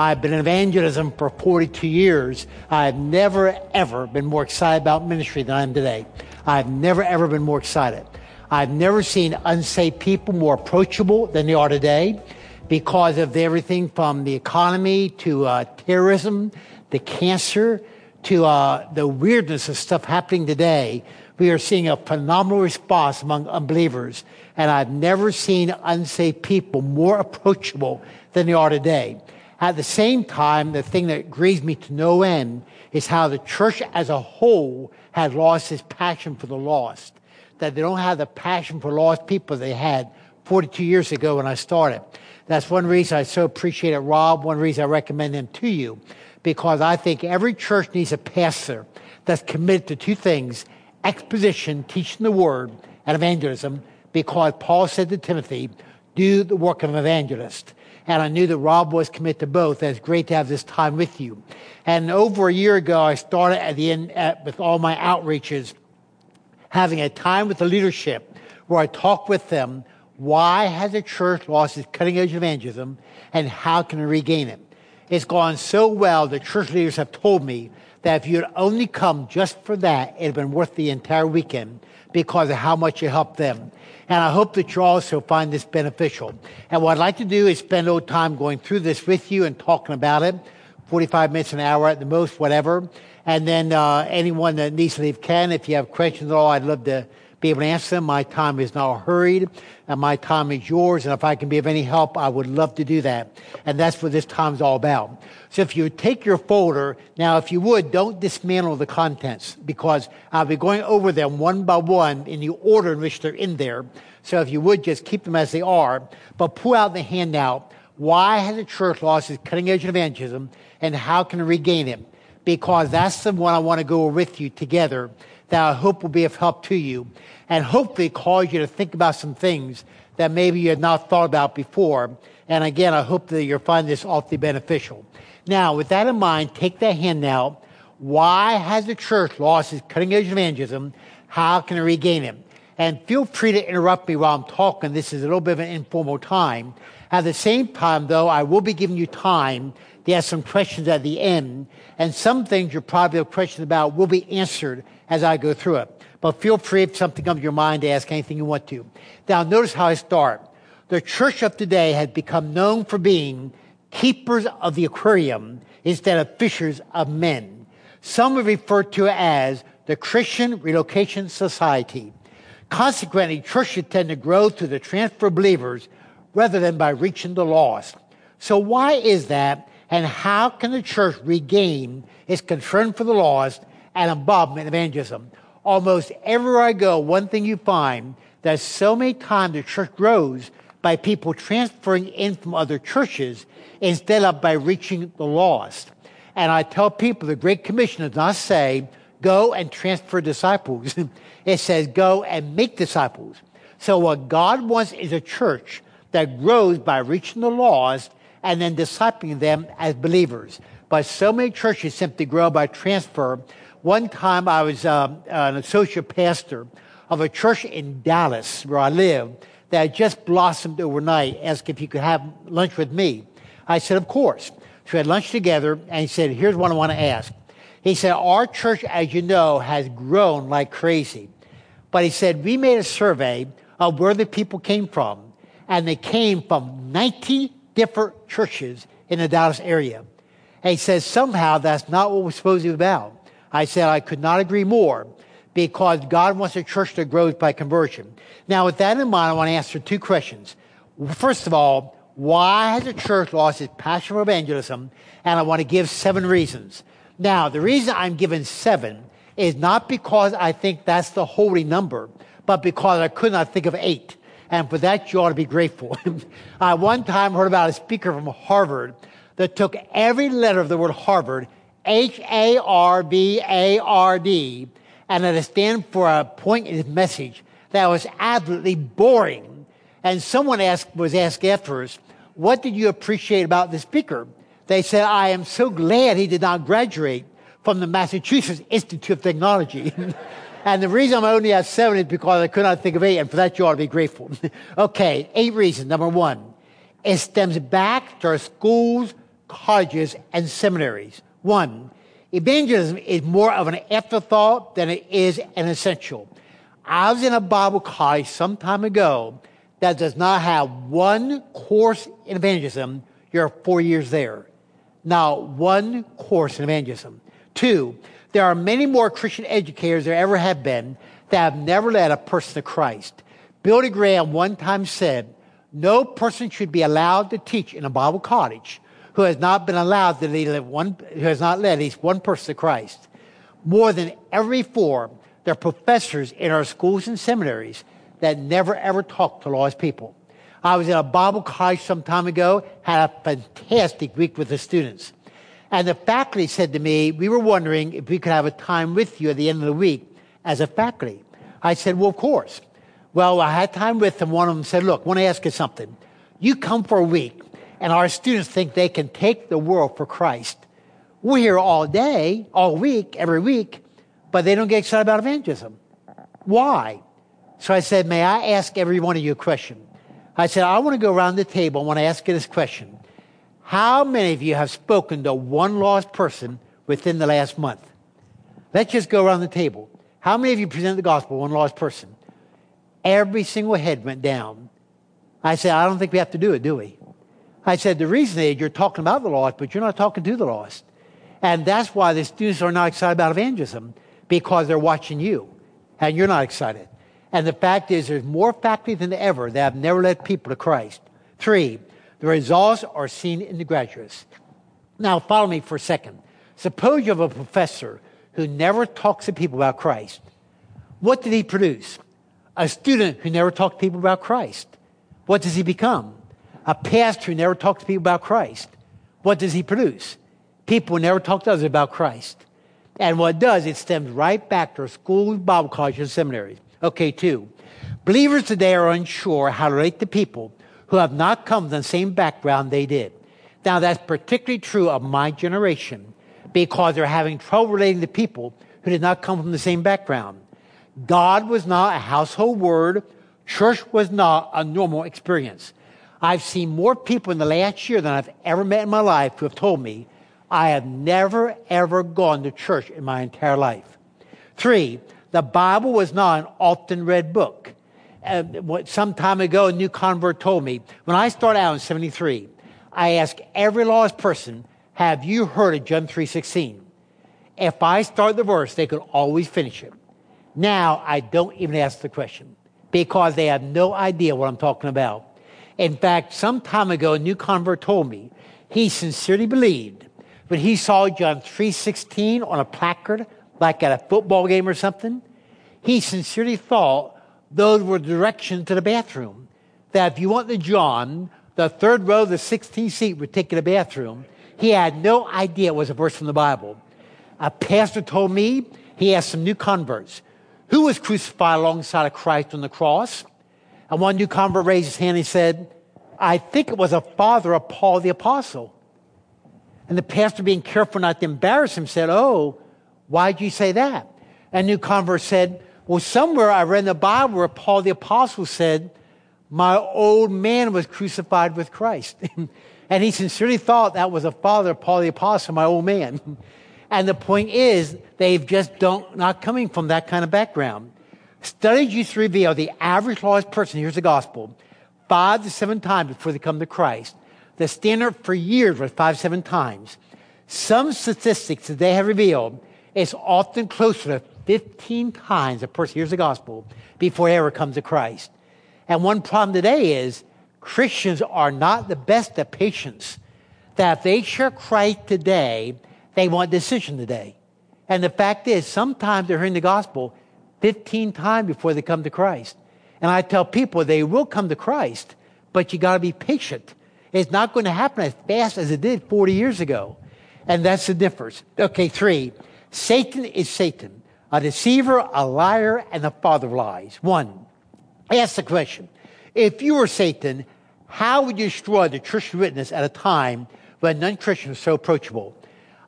I've been in evangelism for 42 years. I've never, ever been more excited about ministry than I am today. I've never, ever been more excited. I've never seen unsaved people more approachable than they are today because of everything from the economy to uh, terrorism, the cancer, to uh, the weirdness of stuff happening today. We are seeing a phenomenal response among unbelievers. And I've never seen unsaved people more approachable than they are today. At the same time, the thing that grieves me to no end is how the church as a whole has lost its passion for the lost. That they don't have the passion for lost people they had 42 years ago when I started. That's one reason I so appreciate it, Rob. One reason I recommend them to you, because I think every church needs a pastor that's committed to two things exposition, teaching the word, and evangelism, because Paul said to Timothy, do the work of an evangelist. And I knew that Rob was committed to both. And it's great to have this time with you. And over a year ago, I started at the end at, with all my outreaches, having a time with the leadership where I talk with them why has the church lost its cutting edge evangelism and how can it regain it? It's gone so well that church leaders have told me that if you'd only come just for that, it'd have been worth the entire weekend because of how much you helped them. And I hope that you also find this beneficial. And what I'd like to do is spend a little time going through this with you and talking about it. 45 minutes, an hour at the most, whatever. And then uh, anyone that needs to leave can. If you have questions at all, I'd love to be able to answer them. My time is now hurried, and my time is yours. And if I can be of any help, I would love to do that. And that's what this time's all about. So if you take your folder, now if you would, don't dismantle the contents because I'll be going over them one by one in the order in which they're in there. So if you would just keep them as they are, but pull out the handout. Why has the church lost its cutting edge of evangelism and how can it regain it? Because that's the one I want to go with you together that I hope will be of help to you and hopefully cause you to think about some things that maybe you had not thought about before. And again, I hope that you'll find this awfully beneficial. Now, with that in mind, take that handout. Why has the church lost its cutting edge evangelism? How can it regain it? And feel free to interrupt me while I'm talking. This is a little bit of an informal time. At the same time, though, I will be giving you time to ask some questions at the end. And some things you probably have questions about will be answered as I go through it. But feel free if something comes to your mind to ask anything you want to. Now, notice how I start. The church of today has become known for being keepers of the aquarium instead of fishers of men. Some have referred to as the Christian Relocation Society. Consequently, churches tend to grow through the transfer of believers rather than by reaching the lost. So why is that? And how can the church regain its concern for the lost and involvement in evangelism. Almost everywhere I go, one thing you find that so many times the church grows by people transferring in from other churches instead of by reaching the lost. And I tell people the Great Commission does not say, go and transfer disciples. it says, go and make disciples. So what God wants is a church that grows by reaching the lost and then discipling them as believers. But so many churches simply grow by transfer one time I was um, an associate pastor of a church in Dallas where I live that just blossomed overnight, asked if he could have lunch with me. I said, of course. So we had lunch together and he said, here's what I want to ask. He said, our church, as you know, has grown like crazy. But he said, we made a survey of where the people came from and they came from 90 different churches in the Dallas area. And he says, somehow that's not what we're supposed to be about. I said I could not agree more because God wants a church that grows by conversion. Now, with that in mind, I want to answer two questions. First of all, why has the church lost its passion for evangelism? And I want to give seven reasons. Now, the reason I'm giving seven is not because I think that's the holy number, but because I could not think of eight. And for that, you ought to be grateful. I one time heard about a speaker from Harvard that took every letter of the word Harvard H A R B A R D, and it stands for a point in his message that was absolutely boring. And someone asked, was asked afterwards, what did you appreciate about the speaker? They said, I am so glad he did not graduate from the Massachusetts Institute of Technology. and the reason I only have seven is because I could not think of eight, and for that you ought to be grateful. okay, eight reasons. Number one, it stems back to our schools colleges, and seminaries. One, evangelism is more of an afterthought than it is an essential. I was in a Bible college some time ago that does not have one course in evangelism. You're four years there. Now, one course in evangelism. Two, there are many more Christian educators there ever have been that have never led a person to Christ. Billy Graham one time said, no person should be allowed to teach in a Bible college who has not been allowed to lead one, who has not led at least one person to Christ. More than ever before, there are professors in our schools and seminaries that never ever talk to lost people. I was in a Bible college some time ago, had a fantastic week with the students. And the faculty said to me, we were wondering if we could have a time with you at the end of the week as a faculty. I said, well, of course. Well, I had time with them. One of them said, look, I want to ask you something. You come for a week and our students think they can take the world for Christ. We're here all day, all week, every week, but they don't get excited about evangelism. Why? So I said, may I ask every one of you a question? I said, I want to go around the table. I want to ask you this question. How many of you have spoken to one lost person within the last month? Let's just go around the table. How many of you present the gospel to one lost person? Every single head went down. I said, I don't think we have to do it, do we? I said, the reason is you're talking about the lost, but you're not talking to the lost. And that's why the students are not excited about evangelism, because they're watching you, and you're not excited. And the fact is, there's more faculty than ever that have never led people to Christ. Three, the results are seen in the graduates. Now, follow me for a second. Suppose you have a professor who never talks to people about Christ. What did he produce? A student who never talked to people about Christ. What does he become? A pastor who never talked to people about Christ. What does he produce? People who never talk to others about Christ. And what it does, it stems right back to our schools, Bible colleges, and seminaries. Okay, two. Believers today are unsure how to relate to people who have not come from the same background they did. Now, that's particularly true of my generation because they're having trouble relating to people who did not come from the same background. God was not a household word. Church was not a normal experience. I've seen more people in the last year than I've ever met in my life who have told me I have never, ever gone to church in my entire life. Three, the Bible was not an often read book. Uh, some time ago, a new convert told me, when I started out in 73, I asked every lost person, have you heard of John 3.16? If I start the verse, they could always finish it. Now, I don't even ask the question because they have no idea what I'm talking about. In fact, some time ago, a new convert told me he sincerely believed when he saw John 3.16 on a placard like at a football game or something, he sincerely thought those were directions to the bathroom. That if you went to John, the third row, the 16th seat would take to the bathroom. He had no idea it was a verse from the Bible. A pastor told me he asked some new converts, who was crucified alongside of Christ on the cross? And one new convert raised his hand and he said, I think it was a father of Paul the apostle. And the pastor, being careful not to embarrass him, said, Oh, Why'd you say that? And new convert said, well, somewhere I read in the Bible where Paul the apostle said, my old man was crucified with Christ. and he sincerely thought that was the father, of Paul the apostle, my old man. and the point is, they've just don't, not coming from that kind of background. Studies to reveal the average lost person hears the gospel five to seven times before they come to Christ. The standard for years was five, seven times. Some statistics that they have revealed is often closer to 15 times a person hears the gospel before he ever comes to Christ. And one problem today is Christians are not the best at patience. That if they share Christ today, they want decision today. And the fact is, sometimes they're hearing the gospel 15 times before they come to Christ. And I tell people they will come to Christ, but you got to be patient. It's not going to happen as fast as it did 40 years ago. And that's the difference. Okay, three. Satan is Satan, a deceiver, a liar, and the father of lies. One, ask the question if you were Satan, how would you destroy the church witness at a time when non Christians are so approachable?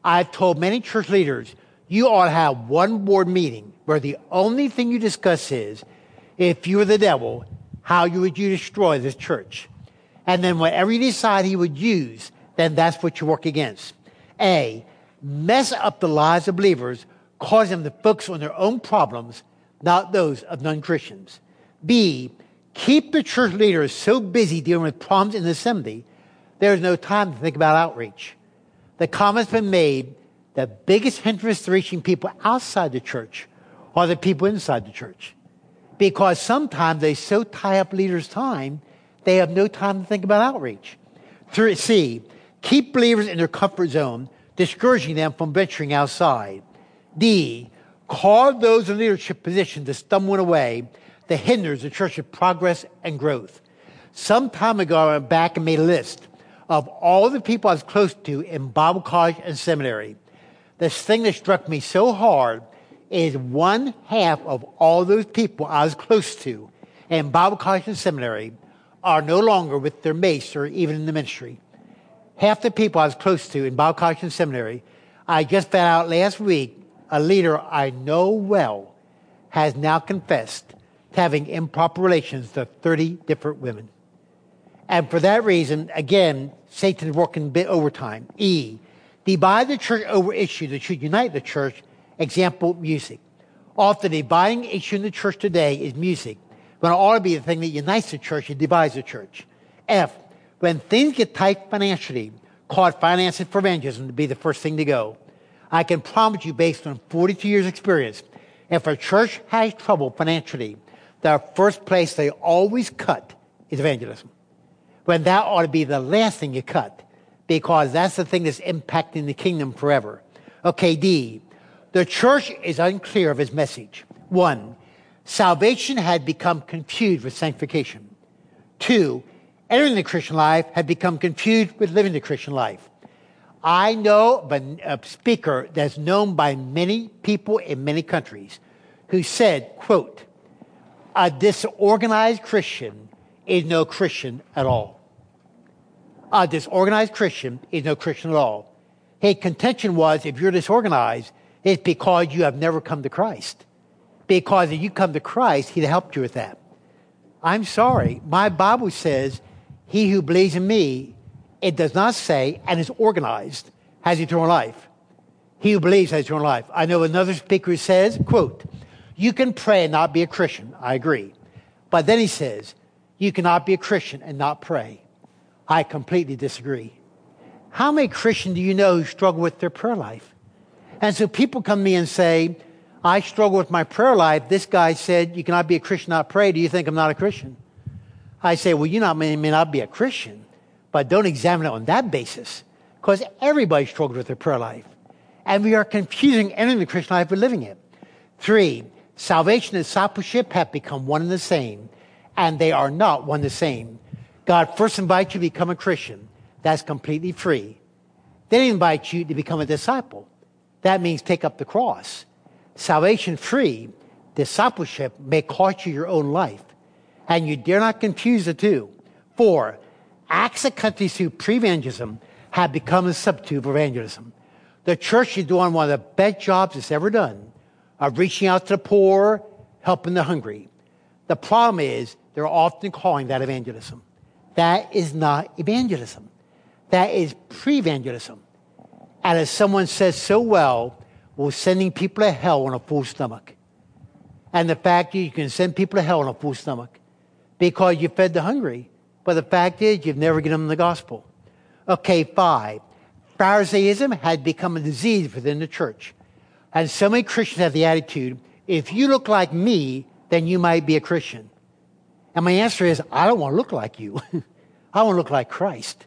I've told many church leaders you ought to have one board meeting where the only thing you discuss is if you were the devil, how would you destroy this church? And then whatever you decide he would use, then that's what you work against. A, mess up the lives of believers, cause them to focus on their own problems, not those of non Christians. B, keep the church leaders so busy dealing with problems in the assembly, there is no time to think about outreach. The comment's been made the biggest hindrance to reaching people outside the church are the people inside the church. Because sometimes they so tie up leaders' time, they have no time to think about outreach. Three, C, keep believers in their comfort zone, discouraging them from venturing outside. D, cause those in leadership positions to stumble in a way that hinders the church's progress and growth. Some time ago, I went back and made a list of all the people I was close to in Bible college and seminary. This thing that struck me so hard is one half of all those people I was close to in Bible college and seminary are no longer with their mates or even in the ministry. Half the people I was close to in Bible college and seminary, I just found out last week a leader I know well has now confessed to having improper relations to 30 different women. And for that reason, again, Satan's working a bit overtime. E, divide the church over issues that should unite the church Example, music. Often the dividing issue in the church today is music, when it ought to be the thing that unites the church and divides the church. F, when things get tight financially, cause finances for evangelism to be the first thing to go. I can promise you, based on 42 years' experience, if a church has trouble financially, the first place they always cut is evangelism. When that ought to be the last thing you cut, because that's the thing that's impacting the kingdom forever. Okay, D. The church is unclear of his message. One, salvation had become confused with sanctification. Two, entering the Christian life had become confused with living the Christian life. I know a speaker that's known by many people in many countries who said, quote, a disorganized Christian is no Christian at all. A disorganized Christian is no Christian at all. His contention was if you're disorganized, it's because you have never come to Christ. Because if you come to Christ, He'd helped you with that. I'm sorry. My Bible says, He who believes in me, it does not say, and is organized, has eternal life. He who believes has eternal life. I know another speaker says, quote, you can pray and not be a Christian. I agree. But then he says, you cannot be a Christian and not pray. I completely disagree. How many Christians do you know who struggle with their prayer life? And so people come to me and say, I struggle with my prayer life. This guy said, You cannot be a Christian, not pray. Do you think I'm not a Christian? I say, Well, you not, may, may not be a Christian, but don't examine it on that basis because everybody struggles with their prayer life. And we are confusing entering the Christian life with living it. Three, salvation and discipleship have become one and the same, and they are not one and the same. God first invites you to become a Christian. That's completely free. Then he invites you to become a disciple. That means take up the cross. Salvation free, discipleship may cost you your own life. And you dare not confuse the two. Four, acts of countries through pre-evangelism have become a substitute of evangelism. The church is doing one of the best jobs it's ever done of reaching out to the poor, helping the hungry. The problem is they're often calling that evangelism. That is not evangelism. That is pre-evangelism. And as someone says so well, we're sending people to hell on a full stomach. And the fact is, you can send people to hell on a full stomach because you fed the hungry. But the fact is, you've never given them the gospel. Okay, five. Pharisaism had become a disease within the church. And so many Christians have the attitude if you look like me, then you might be a Christian. And my answer is, I don't want to look like you. I want to look like Christ.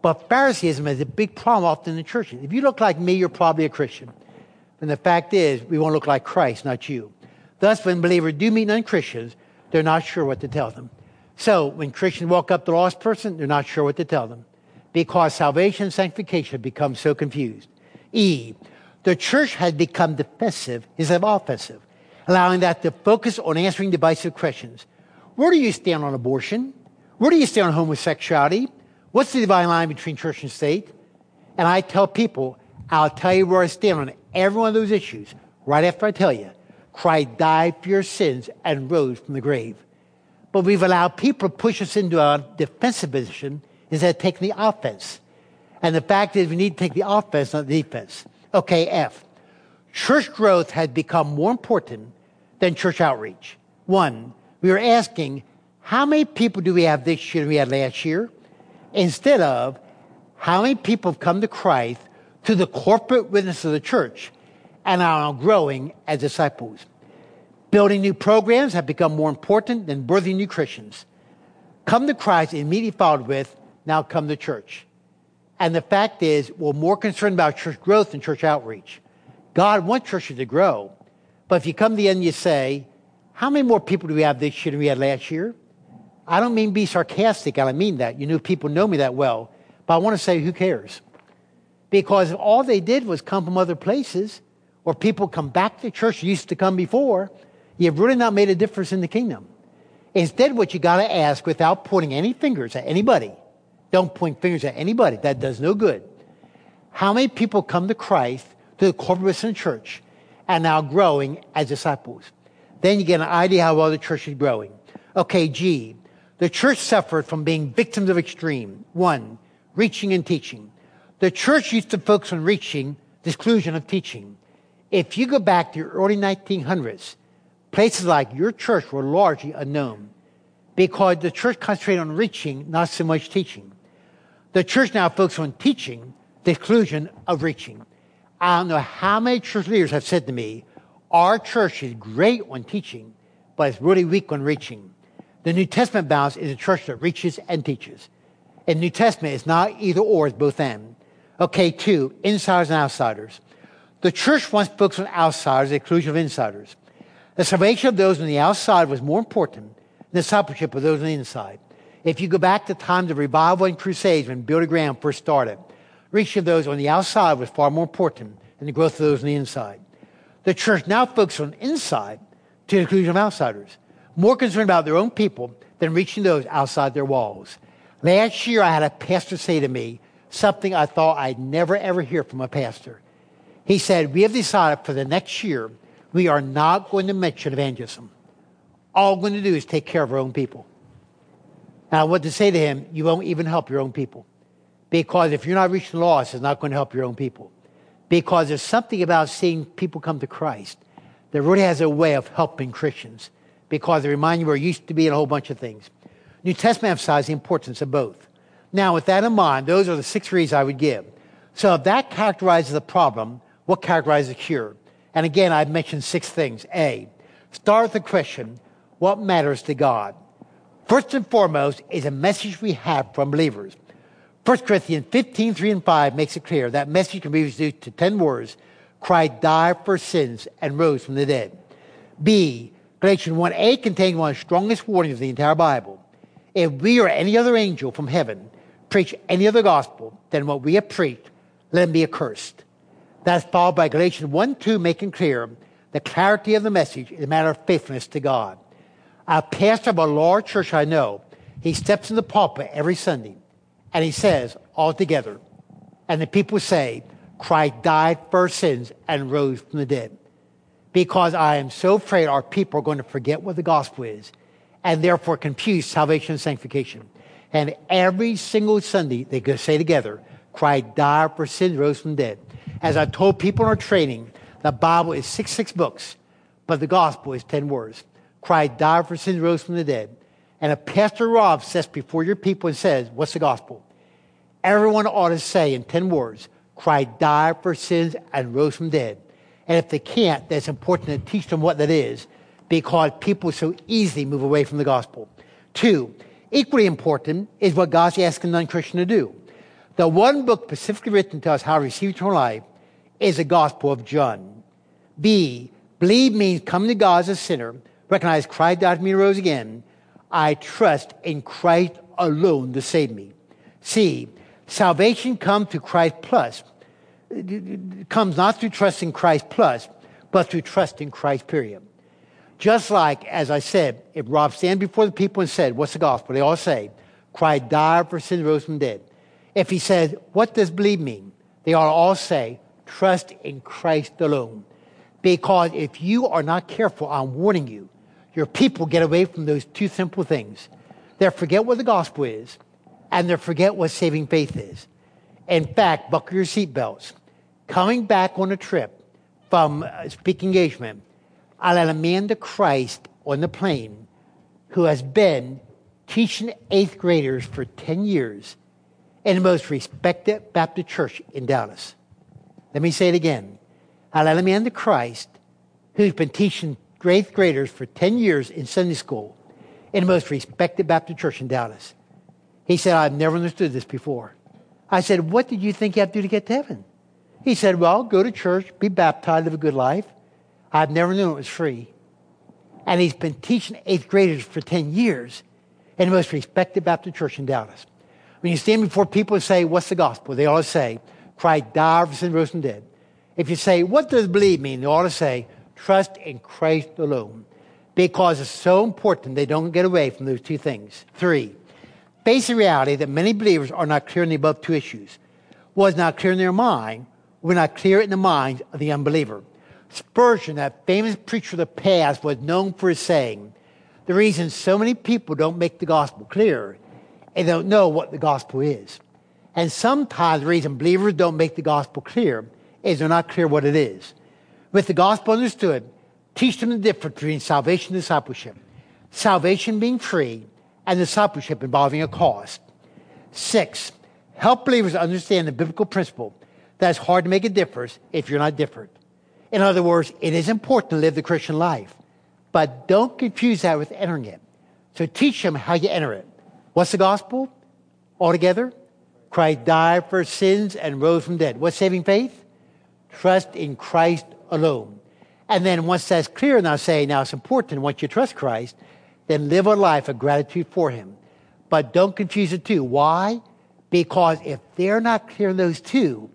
But Phariseeism is a big problem often in the churches. If you look like me, you're probably a Christian. And the fact is, we want to look like Christ, not you. Thus, when believers do meet non Christians, they're not sure what to tell them. So, when Christians walk up to a lost person, they're not sure what to tell them because salvation and sanctification have become so confused. E, the church has become defensive instead of offensive, allowing that to focus on answering divisive questions. Where do you stand on abortion? Where do you stand on homosexuality? What's the divine line between church and state? And I tell people, I'll tell you where I stand on every one of those issues right after I tell you. Christ died for your sins and rose from the grave. But we've allowed people to push us into our defensive position instead of taking the offense. And the fact is, we need to take the offense, not the defense. Okay, F. Church growth has become more important than church outreach. One, we are asking, how many people do we have this year than we had last year? Instead of, how many people have come to Christ through the corporate witness of the church and are growing as disciples? Building new programs have become more important than birthing new Christians. Come to Christ immediately followed with, now come to church. And the fact is, we're more concerned about church growth than church outreach. God wants churches to grow. But if you come to the end and you say, how many more people do we have this year than we had last year? I don't mean be sarcastic, I mean that. You know, people know me that well. But I want to say, who cares? Because if all they did was come from other places, or people come back to church used to come before, you've really not made a difference in the kingdom. Instead, what you got to ask without pointing any fingers at anybody don't point fingers at anybody. That does no good. How many people come to Christ through the corporate in church and now growing as disciples? Then you get an idea how well the church is growing. Okay, G. The church suffered from being victims of extreme. One, reaching and teaching. The church used to focus on reaching, the exclusion of teaching. If you go back to the early 1900s, places like your church were largely unknown because the church concentrated on reaching, not so much teaching. The church now focuses on teaching the exclusion of reaching. I don't know how many church leaders have said to me, our church is great on teaching, but it's really weak on reaching. The New Testament balance is a church that reaches and teaches. In New Testament, it's not either or, it's both and. Okay, two, insiders and outsiders. The church once focused on outsiders, the exclusion of insiders. The salvation of those on the outside was more important than the discipleship of those on the inside. If you go back to times of revival and crusades when Billy Graham first started, reaching of those on the outside was far more important than the growth of those on the inside. The church now focuses on inside to the of outsiders, more concerned about their own people than reaching those outside their walls. Last year, I had a pastor say to me something I thought I'd never ever hear from a pastor. He said, We have decided for the next year, we are not going to mention evangelism. All we're going to do is take care of our own people. Now, what to say to him, you won't even help your own people. Because if you're not reaching the lost, it's not going to help your own people. Because there's something about seeing people come to Christ that really has a way of helping Christians. Because they remind you where you used to be in a whole bunch of things. New Testament emphasizes the importance of both. Now, with that in mind, those are the six reasons I would give. So if that characterizes the problem, what characterizes the cure? And again, I've mentioned six things. A, start with the question, what matters to God? First and foremost is a message we have from believers. 1 Corinthians 15, 3 and 5 makes it clear that message can be reduced to 10 words. Christ died for sins and rose from the dead. B, Galatians 1a contains one of the strongest warnings of the entire Bible. If we or any other angel from heaven preach any other gospel than what we have preached, let him be accursed. That's followed by Galatians 1 2, making clear the clarity of the message is a matter of faithfulness to God. A pastor of a large church I know, he steps in the pulpit every Sunday and he says, all together, and the people say, Christ died for sins and rose from the dead. Because I am so afraid our people are going to forget what the gospel is and therefore confuse salvation and sanctification. And every single Sunday, they go say together, Christ died for sins, rose from the dead. As I told people in our training, the Bible is six, six books, but the gospel is 10 words. Christ died for sins, rose from the dead. And if Pastor Rob sits before your people and says, What's the gospel? Everyone ought to say in 10 words, Christ died for sins and rose from the dead. And if they can't, then it's important to teach them what that is because people so easily move away from the gospel. Two, equally important is what God's asking non Christian to do. The one book specifically written to us how to receive eternal life is the Gospel of John. B, believe means come to God as a sinner recognize Christ died for me and rose again, I trust in Christ alone to save me. See, salvation comes through Christ plus. It comes not through trusting Christ plus, but through trusting Christ, period. Just like, as I said, if Rob stand before the people and said, What's the gospel? They all say, Christ died for sin, rose from dead. If he said, What does believe mean? They to all say, Trust in Christ alone. Because if you are not careful, I'm warning you, your people get away from those two simple things. They forget what the gospel is, and they forget what saving faith is. In fact, buckle your seatbelts. Coming back on a trip from uh, a speaking engagement, I let a man to Christ on the plane who has been teaching eighth graders for 10 years in the most respected Baptist church in Dallas. Let me say it again. I let a man to Christ who's been teaching eighth graders for 10 years in Sunday school in the most respected Baptist church in Dallas. He said, I've never understood this before. I said, What did you think you have to do to get to heaven? He said, Well, go to church, be baptized, live a good life. I've never known it was free. And he's been teaching eighth graders for 10 years in the most respected Baptist church in Dallas. When you stand before people and say, What's the gospel? They always say, Christ died for sin, rose from dead. If you say, What does believe mean? They ought to say, Trust in Christ alone. Because it's so important they don't get away from those two things. Three, face the reality that many believers are not clear in the above two issues. Was not clear in their mind, we're not clear in the mind of the unbeliever. Spurgeon, that famous preacher of the past, was known for his saying, the reason so many people don't make the gospel clear they don't know what the gospel is. And sometimes the reason believers don't make the gospel clear is they're not clear what it is. With the gospel understood, teach them the difference between salvation and discipleship. Salvation being free and discipleship involving a cost. Six, help believers understand the biblical principle that it's hard to make a difference if you're not different. In other words, it is important to live the Christian life, but don't confuse that with entering it. So teach them how you enter it. What's the gospel? Altogether, Christ died for sins and rose from dead. What's saving faith? Trust in Christ alone. And then once that's clear, now say, now it's important, once you trust Christ, then live a life of gratitude for him. But don't confuse the two. Why? Because if they're not clear in those two,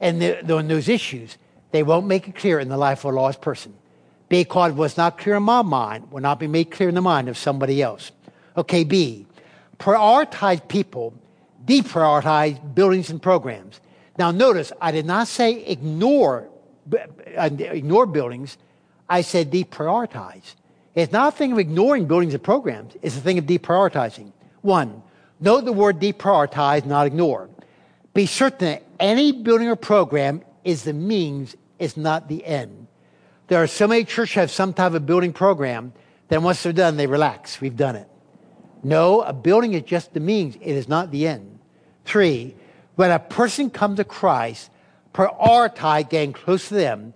and on those issues, they won't make it clear in the life of a lost person. Because what's not clear in my mind will not be made clear in the mind of somebody else. Okay, B. Prioritize people, deprioritize buildings and programs. Now notice, I did not say ignore, uh, ignore buildings. I said deprioritize. It's not a thing of ignoring buildings and programs. It's a thing of deprioritizing. One, note the word deprioritize, not ignore. Be certain that any building or program is the means, is not the end. There are so many churches have some type of building program, then once they're done, they relax. We've done it. No, a building is just the means, it is not the end. Three, when a person comes to Christ, prioritize getting close to them,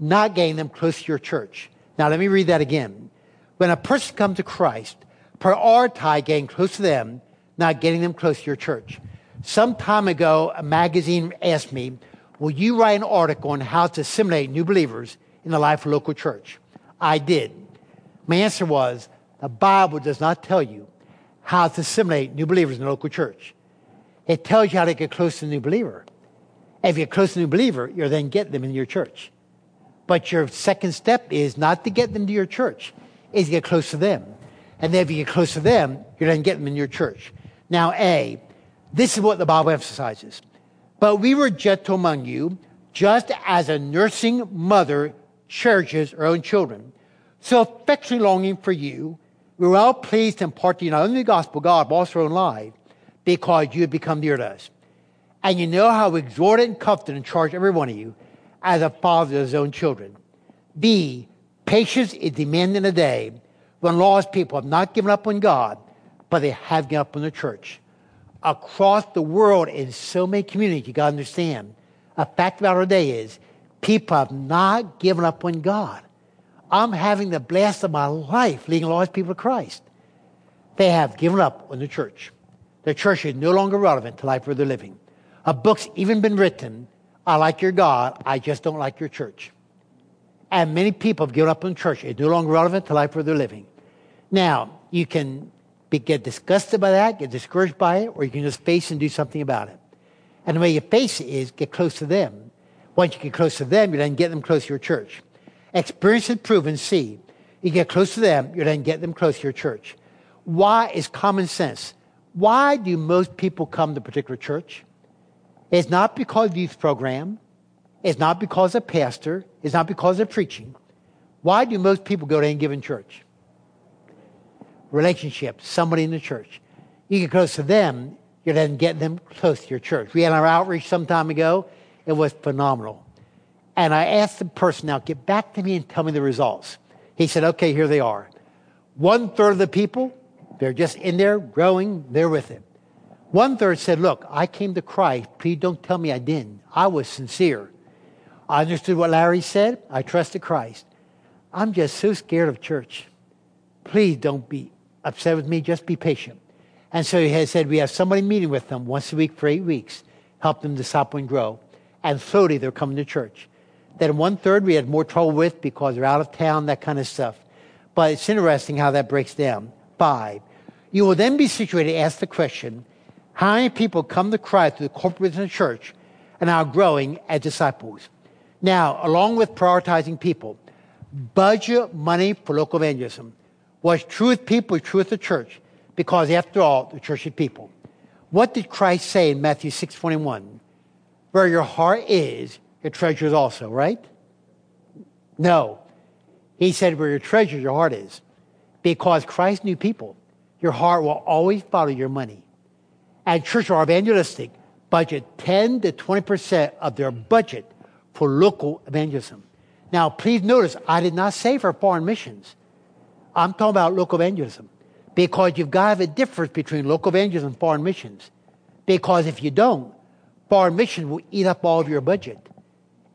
not getting them close to your church. Now, let me read that again. When a person comes to Christ, prioritize getting close to them, not getting them close to your church. Some time ago, a magazine asked me, Will you write an article on how to assimilate new believers in the life of local church? I did. My answer was, The Bible does not tell you how to assimilate new believers in the local church. It tells you how to get close to a new believer. If you get close to a new believer, you're then getting them in your church. But your second step is not to get them to your church, is to get close to them. And then if you get close to them, you're then getting them in your church. Now, A, this is what the Bible emphasizes. But we were gentle among you, just as a nursing mother cherishes her own children. So affectionately longing for you, we were all pleased to impart to you not only the gospel of God, but also our own life, because you have become dear to us. And you know how we exhorted and comforted and charged every one of you as a father to his own children. B, patience is demanded in a day when lost people have not given up on God, but they have given up on the church across the world in so many communities, you got to understand. A fact about our day is people have not given up on God. I'm having the blast of my life leading lost people to Christ. They have given up on the church. The church is no longer relevant to life where they're living. A book's even been written, I like your God, I just don't like your church. And many people have given up on the church. It's no longer relevant to life where they're living. Now, you can be, get disgusted by that, get discouraged by it, or you can just face and do something about it. And the way you face it is get close to them. Once you get close to them, you then get them close to your church. Experience and proven, see. You get close to them, you then get them close to your church. Why is common sense? Why do most people come to a particular church? It's not because of youth program. It's not because of pastor. It's not because of preaching. Why do most people go to any given church? relationship, somebody in the church. You get close to them, You're then getting them close to your church. We had our outreach some time ago. It was phenomenal. And I asked the person, now get back to me and tell me the results. He said, okay, here they are. One third of the people, they're just in there growing, they're with it. One third said, look, I came to Christ. Please don't tell me I didn't. I was sincere. I understood what Larry said. I trusted Christ. I'm just so scared of church. Please don't be upset with me. Just be patient. And so he has said, we have somebody meeting with them once a week for eight weeks, help them disciple and grow. And slowly they're coming to church. Then one third we had more trouble with because they're out of town, that kind of stuff. But it's interesting how that breaks down. Five. You will then be situated to ask the question, how many people come to Christ through the corporate and church and are growing as disciples? Now, along with prioritizing people, budget money for local evangelism. What's true with people is true with the church, because after all, the church is people. What did Christ say in Matthew 6:21? Where your heart is, your treasure is also, right? No. He said, where your treasure, your heart is. Because Christ knew people. Your heart will always follow your money. And churches are evangelistic, budget 10 to 20% of their budget for local evangelism. Now, please notice, I did not say for foreign missions. I'm talking about local evangelism. Because you've got to have a difference between local evangelism and foreign missions. Because if you don't, foreign missions will eat up all of your budget.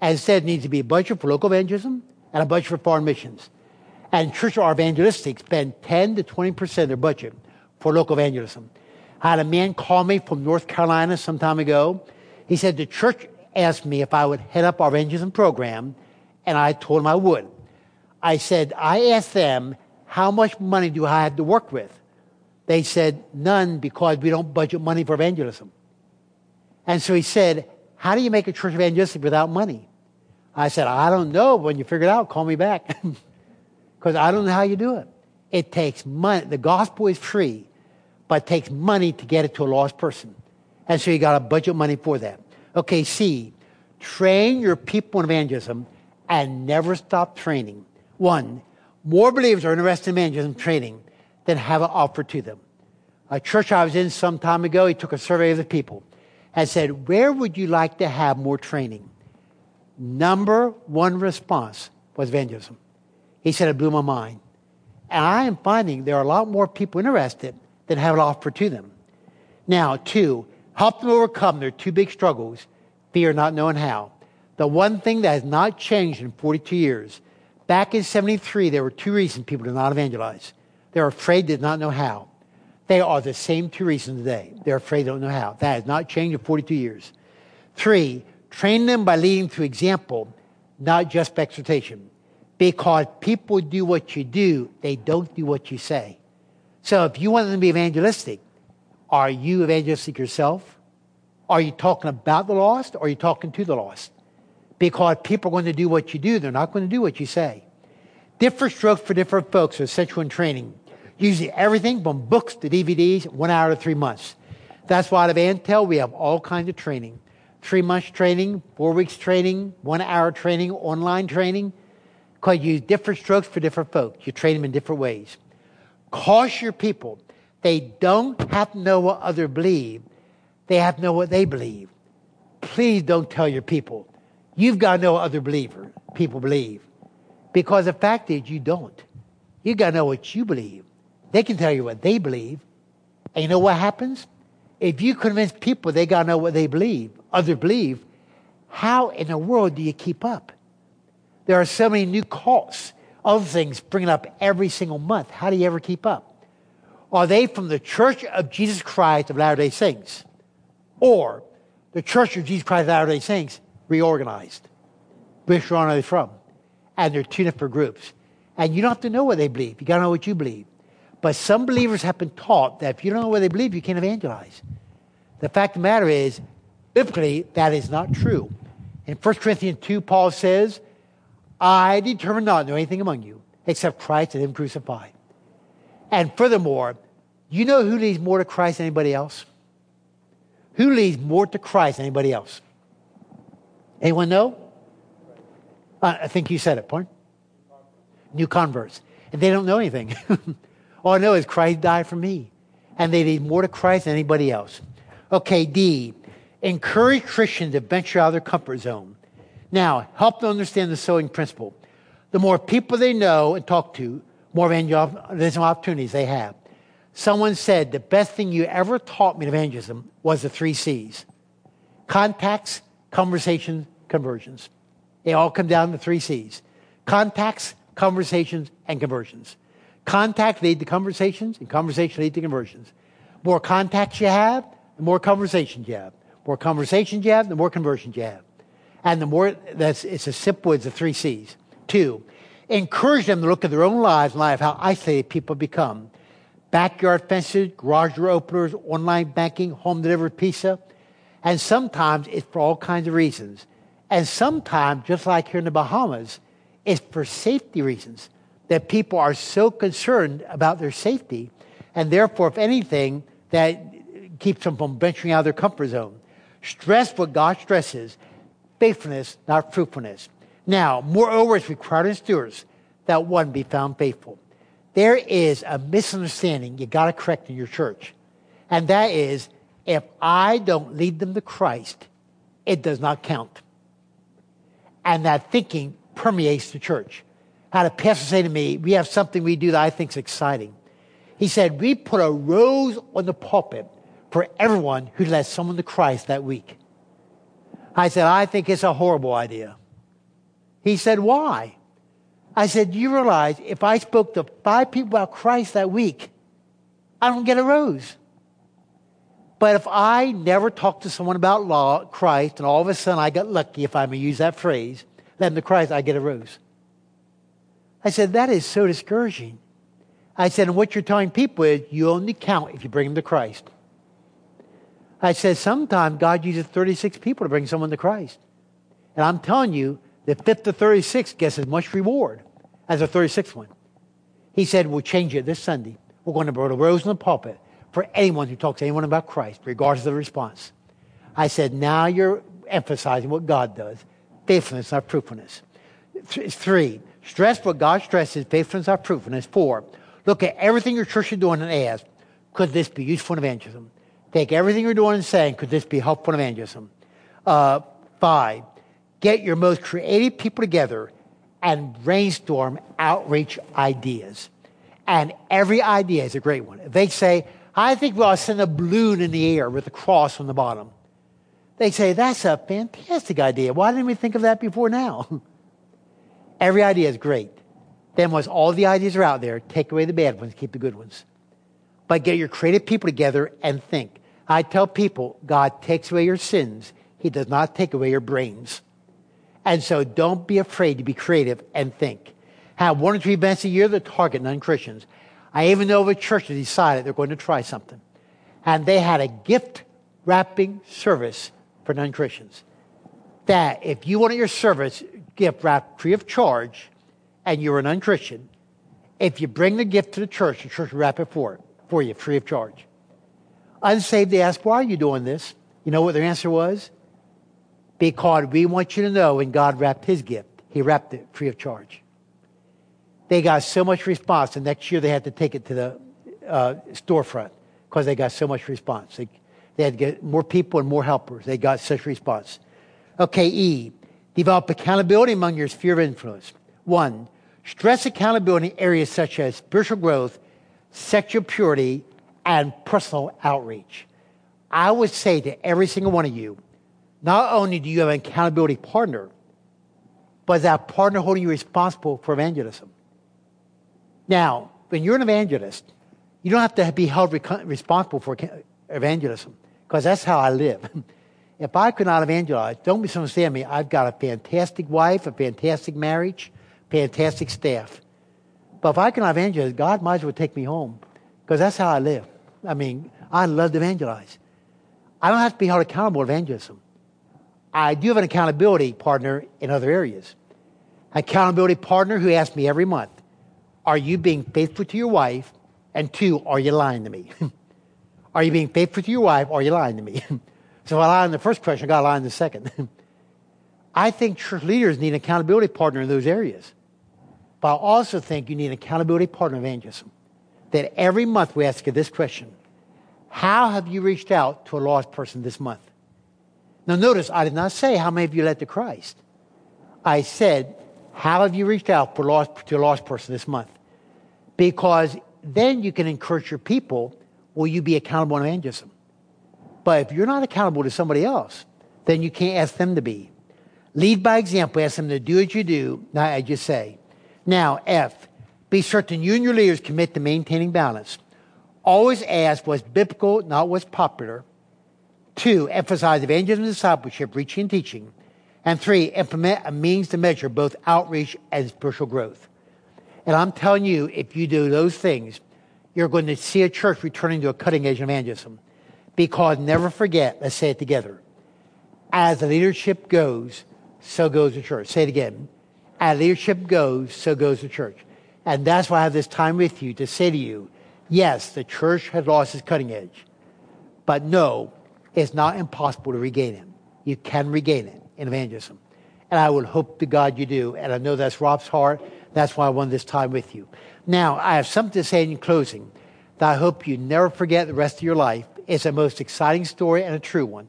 As said, needs to be a budget for local evangelism and a budget for foreign missions. And churches are evangelistic spend 10 to 20% of their budget for local evangelism. I had a man call me from North Carolina some time ago. He said the church asked me if I would head up our evangelism program, and I told him I would. I said, I asked them, how much money do I have to work with? They said, none because we don't budget money for evangelism. And so he said, how do you make a church evangelistic without money? I said, I don't know. When you figure it out, call me back. Because I don't know how you do it. It takes money. The gospel is free, but it takes money to get it to a lost person. And so you got to budget money for that. Okay, C, train your people in evangelism and never stop training. One, more believers are interested in evangelism training than have it offered to them. A church I was in some time ago, he took a survey of the people and said, Where would you like to have more training? number one response was evangelism. He said, it blew my mind. And I am finding there are a lot more people interested than have it offered to them. Now, two, help them overcome their two big struggles fear not knowing how. The one thing that has not changed in 42 years. Back in 73, there were two reasons people did not evangelize. They're afraid they did not know how. They are the same two reasons today. They're afraid they don't know how. That has not changed in 42 years. Three, Train them by leading through example, not just by exhortation. Because people do what you do, they don't do what you say. So if you want them to be evangelistic, are you evangelistic yourself? Are you talking about the lost or are you talking to the lost? Because people are going to do what you do, they're not going to do what you say. Different strokes for different folks essential in training. Usually everything from books to DVDs, one hour to three months. That's why at EvanTell we have all kinds of training three months training, four weeks training, one hour training, online training. Because you use different strokes for different folks. You train them in different ways. Caution your people. They don't have to know what others believe. They have to know what they believe. Please don't tell your people. You've got to know what other believer, people believe. Because the fact is you don't. You got to know what you believe. They can tell you what they believe. And you know what happens? If you convince people they got to know what they believe, other believe, how in the world do you keep up? There are so many new cults, other things bringing up every single month. How do you ever keep up? Are they from the Church of Jesus Christ of Latter day Saints? Or the Church of Jesus Christ of Latter day Saints reorganized? Which one are they from? And they're two different groups. And you don't have to know what they believe. You got to know what you believe. But some believers have been taught that if you don't know what they believe, you can't evangelize. The fact of the matter is, biblically, that is not true. In 1 Corinthians 2, Paul says, I determined not to know anything among you except Christ and Him crucified. And furthermore, you know who leads more to Christ than anybody else? Who leads more to Christ than anybody else? Anyone know? Uh, I think you said it, point. New converts. And they don't know anything. All I know is Christ died for me. And they lead more to Christ than anybody else. Okay, D, encourage Christians to venture out of their comfort zone. Now, help them understand the sowing principle. The more people they know and talk to, more evangelism opportunities they have. Someone said the best thing you ever taught me in evangelism was the three C's contacts, conversations, conversions. They all come down to three C's contacts, conversations, and conversions. Contact lead to conversations, and conversation lead to conversions. More contacts you have, the more conversations you have. More conversations you have, the more conversions you have. And the more, that's, it's as simple as the three C's. Two, encourage them to look at their own lives and life, how isolated people become. Backyard fences, garage door openers, online banking, home delivered pizza. And sometimes it's for all kinds of reasons. And sometimes, just like here in the Bahamas, it's for safety reasons that people are so concerned about their safety. And therefore, if anything, that keeps them from venturing out of their comfort zone. Stress what God stresses faithfulness, not fruitfulness. Now, moreover, it's required in stewards that one be found faithful. There is a misunderstanding you got to correct in your church. And that is if I don't lead them to Christ, it does not count. And that thinking permeates the church. I had a pastor say to me, We have something we do that I think is exciting. He said, We put a rose on the pulpit for everyone who led someone to Christ that week. I said, I think it's a horrible idea. He said, Why? I said, you realize if I spoke to five people about Christ that week, I don't get a rose. But if I never talked to someone about law, Christ, and all of a sudden I got lucky, if I may use that phrase, led to Christ, I get a rose. I said, That is so discouraging. I said, and what you're telling people is you only count if you bring them to Christ. I said, sometimes God uses 36 people to bring someone to Christ. And I'm telling you, the fifth to 36 gets as much reward as the 36th one. He said, We'll change it this Sunday. We're going to put a rose in the pulpit for anyone who talks to anyone about Christ, regardless of the response. I said, Now you're emphasizing what God does faithfulness, not fruitfulness. Three, stress what God stresses faithfulness, not fruitfulness. Four, look at everything your church is doing and ask, Could this be useful in evangelism? Take everything you're doing and saying, Could this be helpful in evangelism? Uh, five, get your most creative people together and brainstorm outreach ideas. And every idea is a great one. They say, I think we ought to send a balloon in the air with a cross on the bottom. They say, that's a fantastic idea. Why didn't we think of that before now? every idea is great. Then once all the ideas are out there, take away the bad ones, keep the good ones. But get your creative people together and think. I tell people, God takes away your sins. He does not take away your brains. And so don't be afraid to be creative and think. Have one or two events a year that target non Christians. I even know of a church that decided they're going to try something. And they had a gift wrapping service for non Christians. That if you wanted your service gift wrapped free of charge and you're a non Christian, if you bring the gift to the church, the church will wrap it for, for you free of charge. Unsaved, they ask, Why are you doing this? You know what their answer was? because we want you to know when God wrapped his gift, he wrapped it free of charge. They got so much response, and next year they had to take it to the uh, storefront because they got so much response. They, they had to get more people and more helpers. They got such response. Okay, E, develop accountability among your sphere of influence. One, stress accountability in areas such as spiritual growth, sexual purity, and personal outreach. I would say to every single one of you, not only do you have an accountability partner, but that partner holding you responsible for evangelism. Now, when you're an evangelist, you don't have to be held responsible for evangelism, because that's how I live. if I could not evangelize, don't misunderstand me, I've got a fantastic wife, a fantastic marriage, fantastic staff. But if I cannot evangelize, God might as well take me home, because that's how I live. I mean, I love to evangelize. I don't have to be held accountable for evangelism. I do have an accountability partner in other areas. Accountability partner who asks me every month, Are you being faithful to your wife? And two, are you lying to me? are you being faithful to your wife? Or are you lying to me? so I lie on the first question, I got to lie on the second. I think church leaders need an accountability partner in those areas. But I also think you need an accountability partner in evangelism. That every month we ask you this question How have you reached out to a lost person this month? Now, notice I did not say how many of you led to Christ. I said, How have you reached out for lost, to a lost person this month? Because then you can encourage your people. Will you be accountable in evangelism? But if you're not accountable to somebody else, then you can't ask them to be. Lead by example. Ask them to do what you do. Now, I just say. Now, F, be certain you and your leaders commit to maintaining balance. Always ask what's biblical, not what's popular. Two, emphasize evangelism and discipleship, reaching and teaching. And three, implement a means to measure both outreach and spiritual growth. And I'm telling you, if you do those things, you're going to see a church returning to a cutting edge evangelism. Because never forget, let's say it together. As the leadership goes, so goes the church. Say it again. As leadership goes, so goes the church. And that's why I have this time with you to say to you, yes, the church has lost its cutting edge. But no, it's not impossible to regain it. You can regain it in evangelism. And I would hope to God you do. And I know that's Rob's heart. That's why I want this time with you. Now, I have something to say in closing that I hope you never forget the rest of your life. It's a most exciting story and a true one.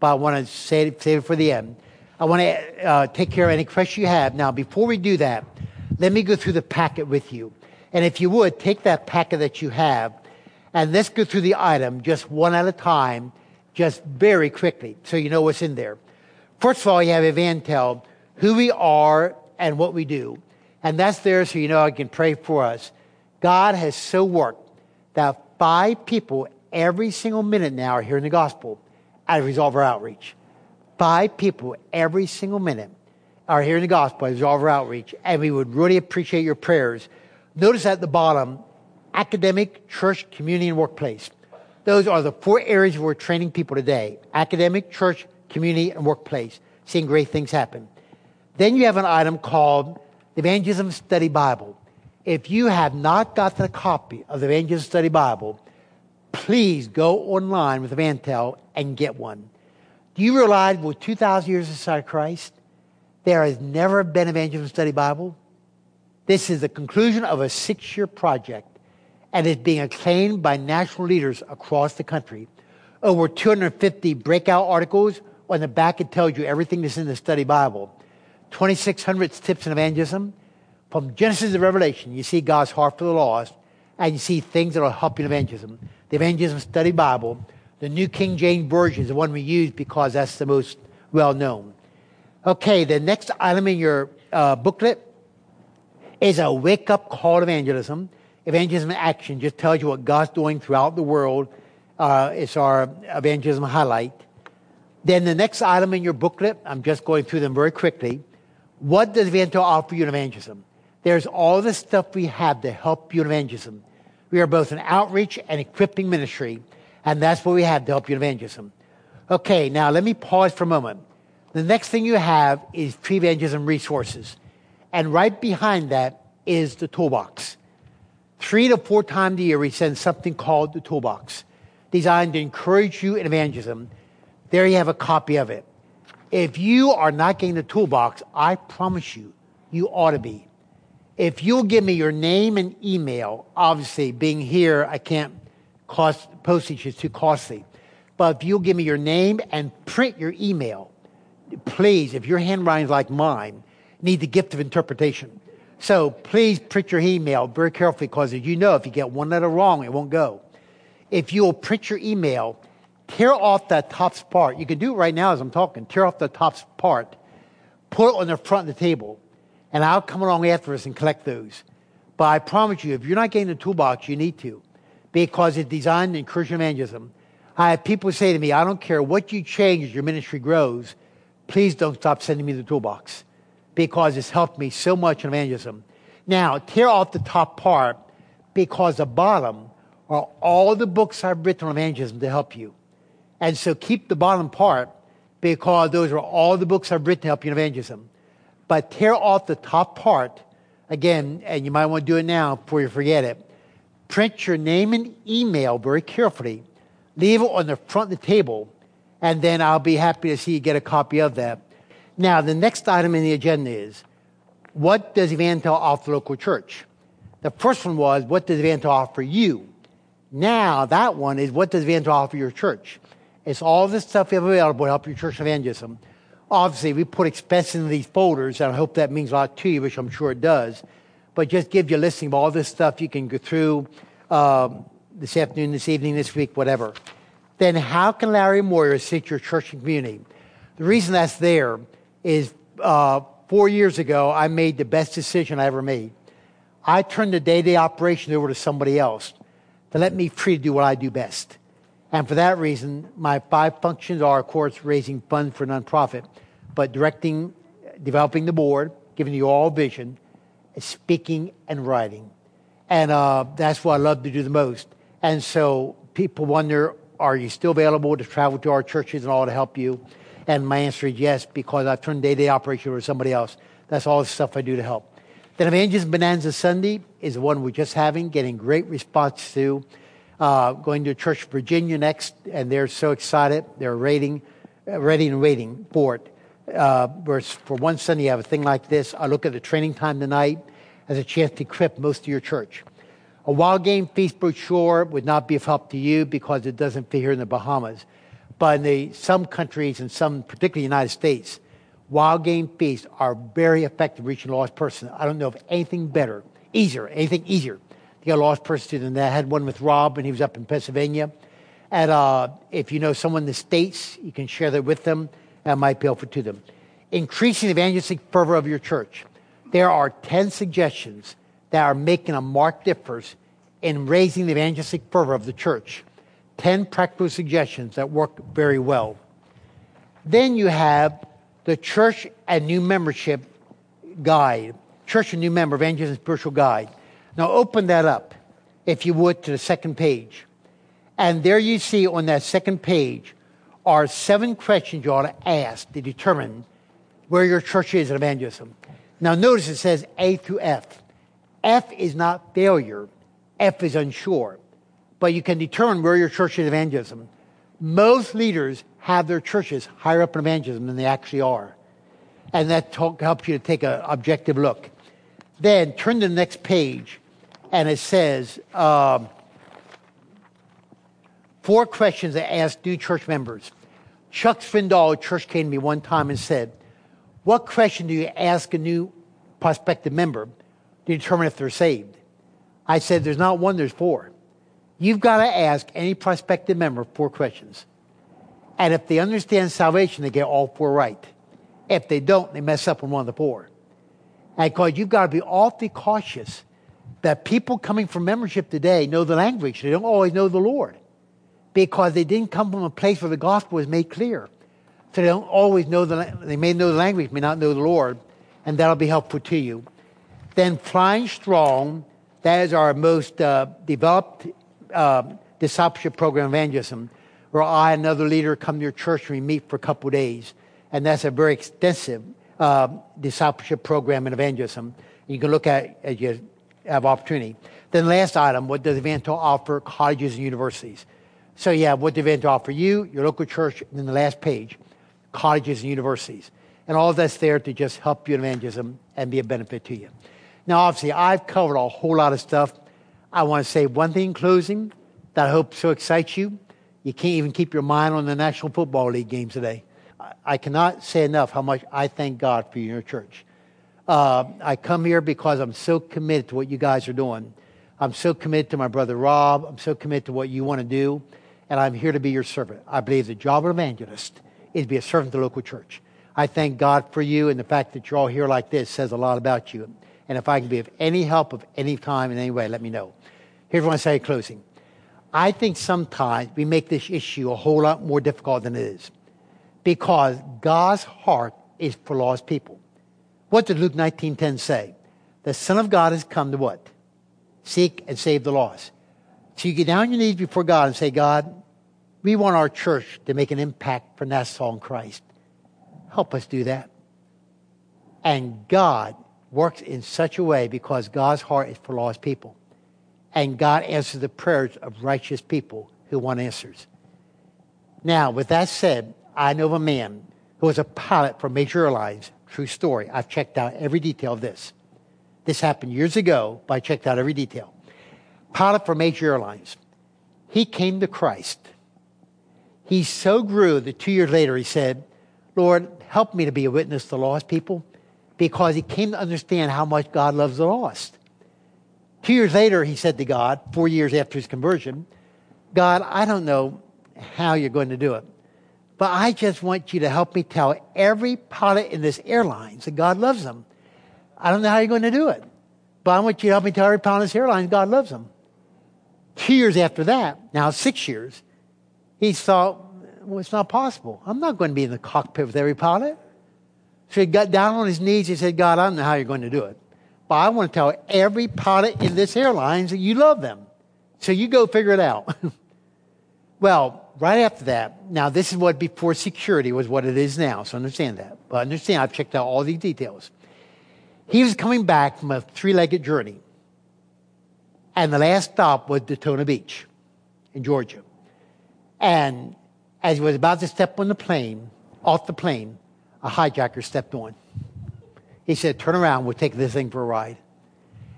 But I want to say it, save it for the end. I want to uh, take care of any questions you have. Now, before we do that, let me go through the packet with you. And if you would, take that packet that you have and let's go through the item just one at a time, just very quickly, so you know what's in there. First of all, you have EvanTell, who we are and what we do. And that's there so you know I can pray for us. God has so worked that five people every single minute now are hearing the gospel at Resolver Outreach. Five people every single minute are hearing the gospel at Resolver Outreach, and we would really appreciate your prayers. Notice at the bottom, academic, church, community, and workplace. Those are the four areas we're training people today academic, church, community, and workplace. Seeing great things happen. Then you have an item called the Evangelism Study Bible. If you have not gotten a copy of the Evangelism Study Bible, please go online with EvanTell and get one. Do you realize with 2,000 years inside Christ, there has never been an Evangelism Study Bible? This is the conclusion of a six year project and is being acclaimed by national leaders across the country. Over 250 breakout articles. On the back, it tells you everything that's in the study Bible. 2,600 tips in evangelism. From Genesis to Revelation, you see God's heart for the lost, and you see things that will help you in evangelism. The Evangelism Study Bible, the New King James Version is the one we use because that's the most well known. Okay, the next item in your uh, booklet is a wake up call to evangelism. Evangelism Action just tells you what God's doing throughout the world. Uh, it's our evangelism highlight. Then the next item in your booklet, I'm just going through them very quickly. What does Evangelism offer you in evangelism? There's all the stuff we have to help you in evangelism. We are both an outreach and equipping ministry, and that's what we have to help you in evangelism. Okay, now let me pause for a moment. The next thing you have is pre evangelism resources. And right behind that is the toolbox. Three to four times a year, we send something called the toolbox, designed to encourage you in evangelism. There you have a copy of it. If you are not getting the toolbox, I promise you, you ought to be. If you'll give me your name and email, obviously being here, I can't cost postage is too costly. But if you'll give me your name and print your email, please, if your handwriting is like mine, need the gift of interpretation. So please print your email very carefully because you know, if you get one letter wrong, it won't go. If you'll print your email tear off that top part. You can do it right now as I'm talking. Tear off the top part, put it on the front of the table, and I'll come along after afterwards and collect those. But I promise you, if you're not getting the toolbox, you need to, because it's designed to encourage evangelism. I have people say to me, I don't care what you change as your ministry grows, please don't stop sending me the toolbox, because it's helped me so much in evangelism. Now, tear off the top part, because the bottom are all the books I've written on evangelism to help you. And so keep the bottom part because those are all the books I've written to help you in evangelism. But tear off the top part, again, and you might want to do it now before you forget it. Print your name and email very carefully. Leave it on the front of the table, and then I'll be happy to see you get a copy of that. Now, the next item in the agenda is what does EvanTell offer the local church? The first one was what does EvanTell offer you? Now, that one is what does evangelism offer your church? It's all this stuff available to help your church evangelism. Obviously, we put expenses in these folders, and I hope that means a lot to you, which I'm sure it does. But just give you a listing of all this stuff you can go through um, this afternoon, this evening, this week, whatever. Then, how can Larry Moyer assist your church and community? The reason that's there is uh, four years ago, I made the best decision I ever made. I turned the day to day operation over to somebody else to let me free to do what I do best. And for that reason, my five functions are, of course, raising funds for nonprofit, but directing, developing the board, giving you all vision, speaking and writing. And uh, that's what I love to do the most. And so people wonder, are you still available to travel to our churches and all to help you? And my answer is yes, because I've turned day to day operation over to somebody else. That's all the stuff I do to help. Then Evangelism Bonanza Sunday is the one we're just having, getting great response to. Uh, going to Church Virginia next, and they're so excited. They're waiting, uh, ready and waiting for it. Uh, for one Sunday, you have a thing like this. I look at the training time tonight as a chance to equip most of your church. A wild game feast brochure would not be of help to you because it doesn't fit here in the Bahamas. But in the, some countries and some, particularly the United States, wild game feasts are very effective reaching a lost person. I don't know of anything better, easier, anything easier to get a lost person to than that. I had one with Rob when he was up in Pennsylvania. And uh, if you know someone in the States, you can share that with them. That might be helpful to them. Increasing the evangelistic fervor of your church. There are 10 suggestions that are making a marked difference in raising the evangelistic fervor of the church. 10 practical suggestions that work very well. Then you have the church and new membership guide, church and new member evangelism spiritual guide. Now open that up, if you would, to the second page. And there you see on that second page are seven questions you ought to ask to determine where your church is in evangelism. Now notice it says A through F. F is not failure. F is unsure. But you can determine where your church is evangelism. Most leaders have their churches higher up in evangelism than they actually are. And that talk, helps you to take an objective look. Then turn to the next page, and it says um, four questions that ask new church members. Chuck Swindoll church came to me one time and said, What question do you ask a new prospective member to determine if they're saved? I said, There's not one, there's four. You've got to ask any prospective member four questions. And if they understand salvation, they get all four right. If they don't, they mess up on one of the four. And because you've got to be awfully cautious that people coming from membership today know the language. They don't always know the Lord because they didn't come from a place where the gospel was made clear. So they don't always know the, they may know the language, may not know the Lord, and that'll be helpful to you. Then flying strong, that is our most uh, developed uh, discipleship program, evangelism where I and another leader come to your church and we meet for a couple days. And that's a very extensive uh, discipleship program in evangelism. You can look at as you have opportunity. Then last item, what does EvanTell offer colleges and universities? So yeah, what does EvanTell offer you, your local church, and then the last page, colleges and universities. And all of that's there to just help you in evangelism and be a benefit to you. Now, obviously, I've covered a whole lot of stuff. I want to say one thing in closing that I hope so excites you. You can't even keep your mind on the National Football League games today. I cannot say enough how much I thank God for your church. Uh, I come here because I'm so committed to what you guys are doing. I'm so committed to my brother Rob. I'm so committed to what you want to do. And I'm here to be your servant. I believe the job of an evangelist is to be a servant to the local church. I thank God for you, and the fact that you're all here like this says a lot about you. And if I can be of any help of any time in any way, let me know. Here's what I say in closing. I think sometimes we make this issue a whole lot more difficult than it is because God's heart is for lost people. What did Luke 19:10 say? The Son of God has come to what? Seek and save the lost. So you get down on your knees before God and say, God, we want our church to make an impact for Nassau and Christ. Help us do that. And God works in such a way because God's heart is for lost people and God answers the prayers of righteous people who want answers. Now, with that said, I know of a man who was a pilot for major airlines. True story. I've checked out every detail of this. This happened years ago, but I checked out every detail. Pilot for major airlines. he came to Christ. He so grew that two years later he said, Lord, help me to be a witness to lost people because he came to understand how much God loves the lost. Two years later, he said to God, four years after his conversion, God, I don't know how you're going to do it, but I just want you to help me tell every pilot in this airlines that God loves them. I don't know how you're going to do it, but I want you to help me tell every pilot in this airlines God loves them. Two years after that, now six years, he thought, well, it's not possible. I'm not going to be in the cockpit with every pilot. So he got down on his knees and said, God, I don't know how you're going to do it. But I want to tell every pilot in this airline that you love them. So you go figure it out. well, right after that, now this is what before security was what it is now. So understand that. But understand, I've checked out all these details. He was coming back from a three legged journey. And the last stop was Daytona Beach in Georgia. And as he was about to step on the plane, off the plane, a hijacker stepped on. He said, Turn around, we'll take this thing for a ride.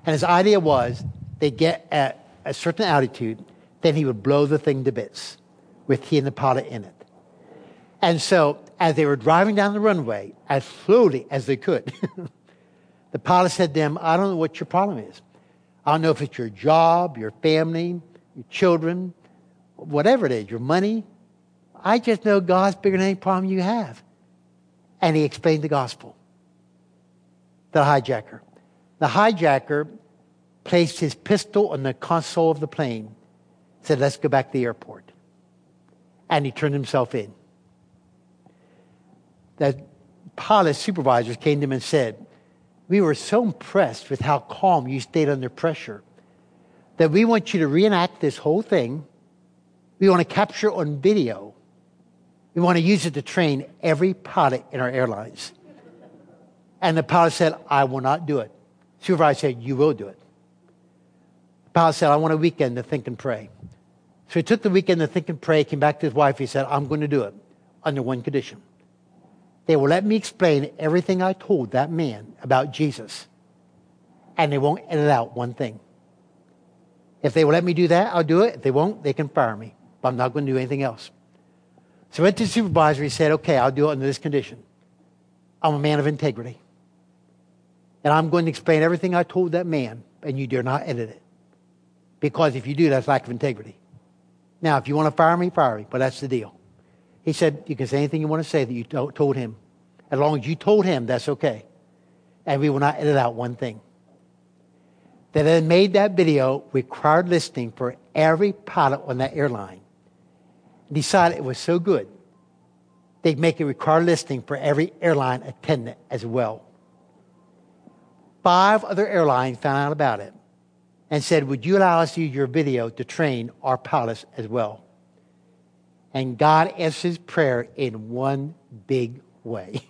And his idea was they get at a certain altitude, then he would blow the thing to bits with he and the pilot in it. And so, as they were driving down the runway, as slowly as they could, the pilot said to them, I don't know what your problem is. I don't know if it's your job, your family, your children, whatever it is, your money. I just know God's bigger than any problem you have. And he explained the gospel. The hijacker. The hijacker placed his pistol on the console of the plane, said, Let's go back to the airport. And he turned himself in. The pilot supervisors came to him and said, We were so impressed with how calm you stayed under pressure that we want you to reenact this whole thing. We want to capture on video we want to use it to train every pilot in our airlines. And the pilot said, I will not do it. Supervisor said, You will do it. The pilot said, I want a weekend to think and pray. So he took the weekend to think and pray, came back to his wife. He said, I'm going to do it under one condition. They will let me explain everything I told that man about Jesus, and they won't edit out one thing. If they will let me do that, I'll do it. If they won't, they can fire me. But I'm not going to do anything else. So I went to the supervisor. He said, okay, I'll do it under this condition. I'm a man of integrity. And I'm going to explain everything I told that man, and you dare not edit it. Because if you do, that's lack of integrity. Now, if you want to fire me, fire me, but that's the deal. He said, you can say anything you want to say that you told him. As long as you told him, that's okay. And we will not edit out one thing. They then made that video required listening for every pilot on that airline decided it was so good, they'd make a required listing for every airline attendant as well. Five other airlines found out about it and said, Would you allow us to use your video to train our pilots as well? And God answers his prayer in one big way.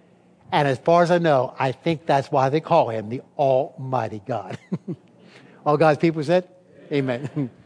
and as far as I know, I think that's why they call him the Almighty God. All God's people said, Amen. Amen.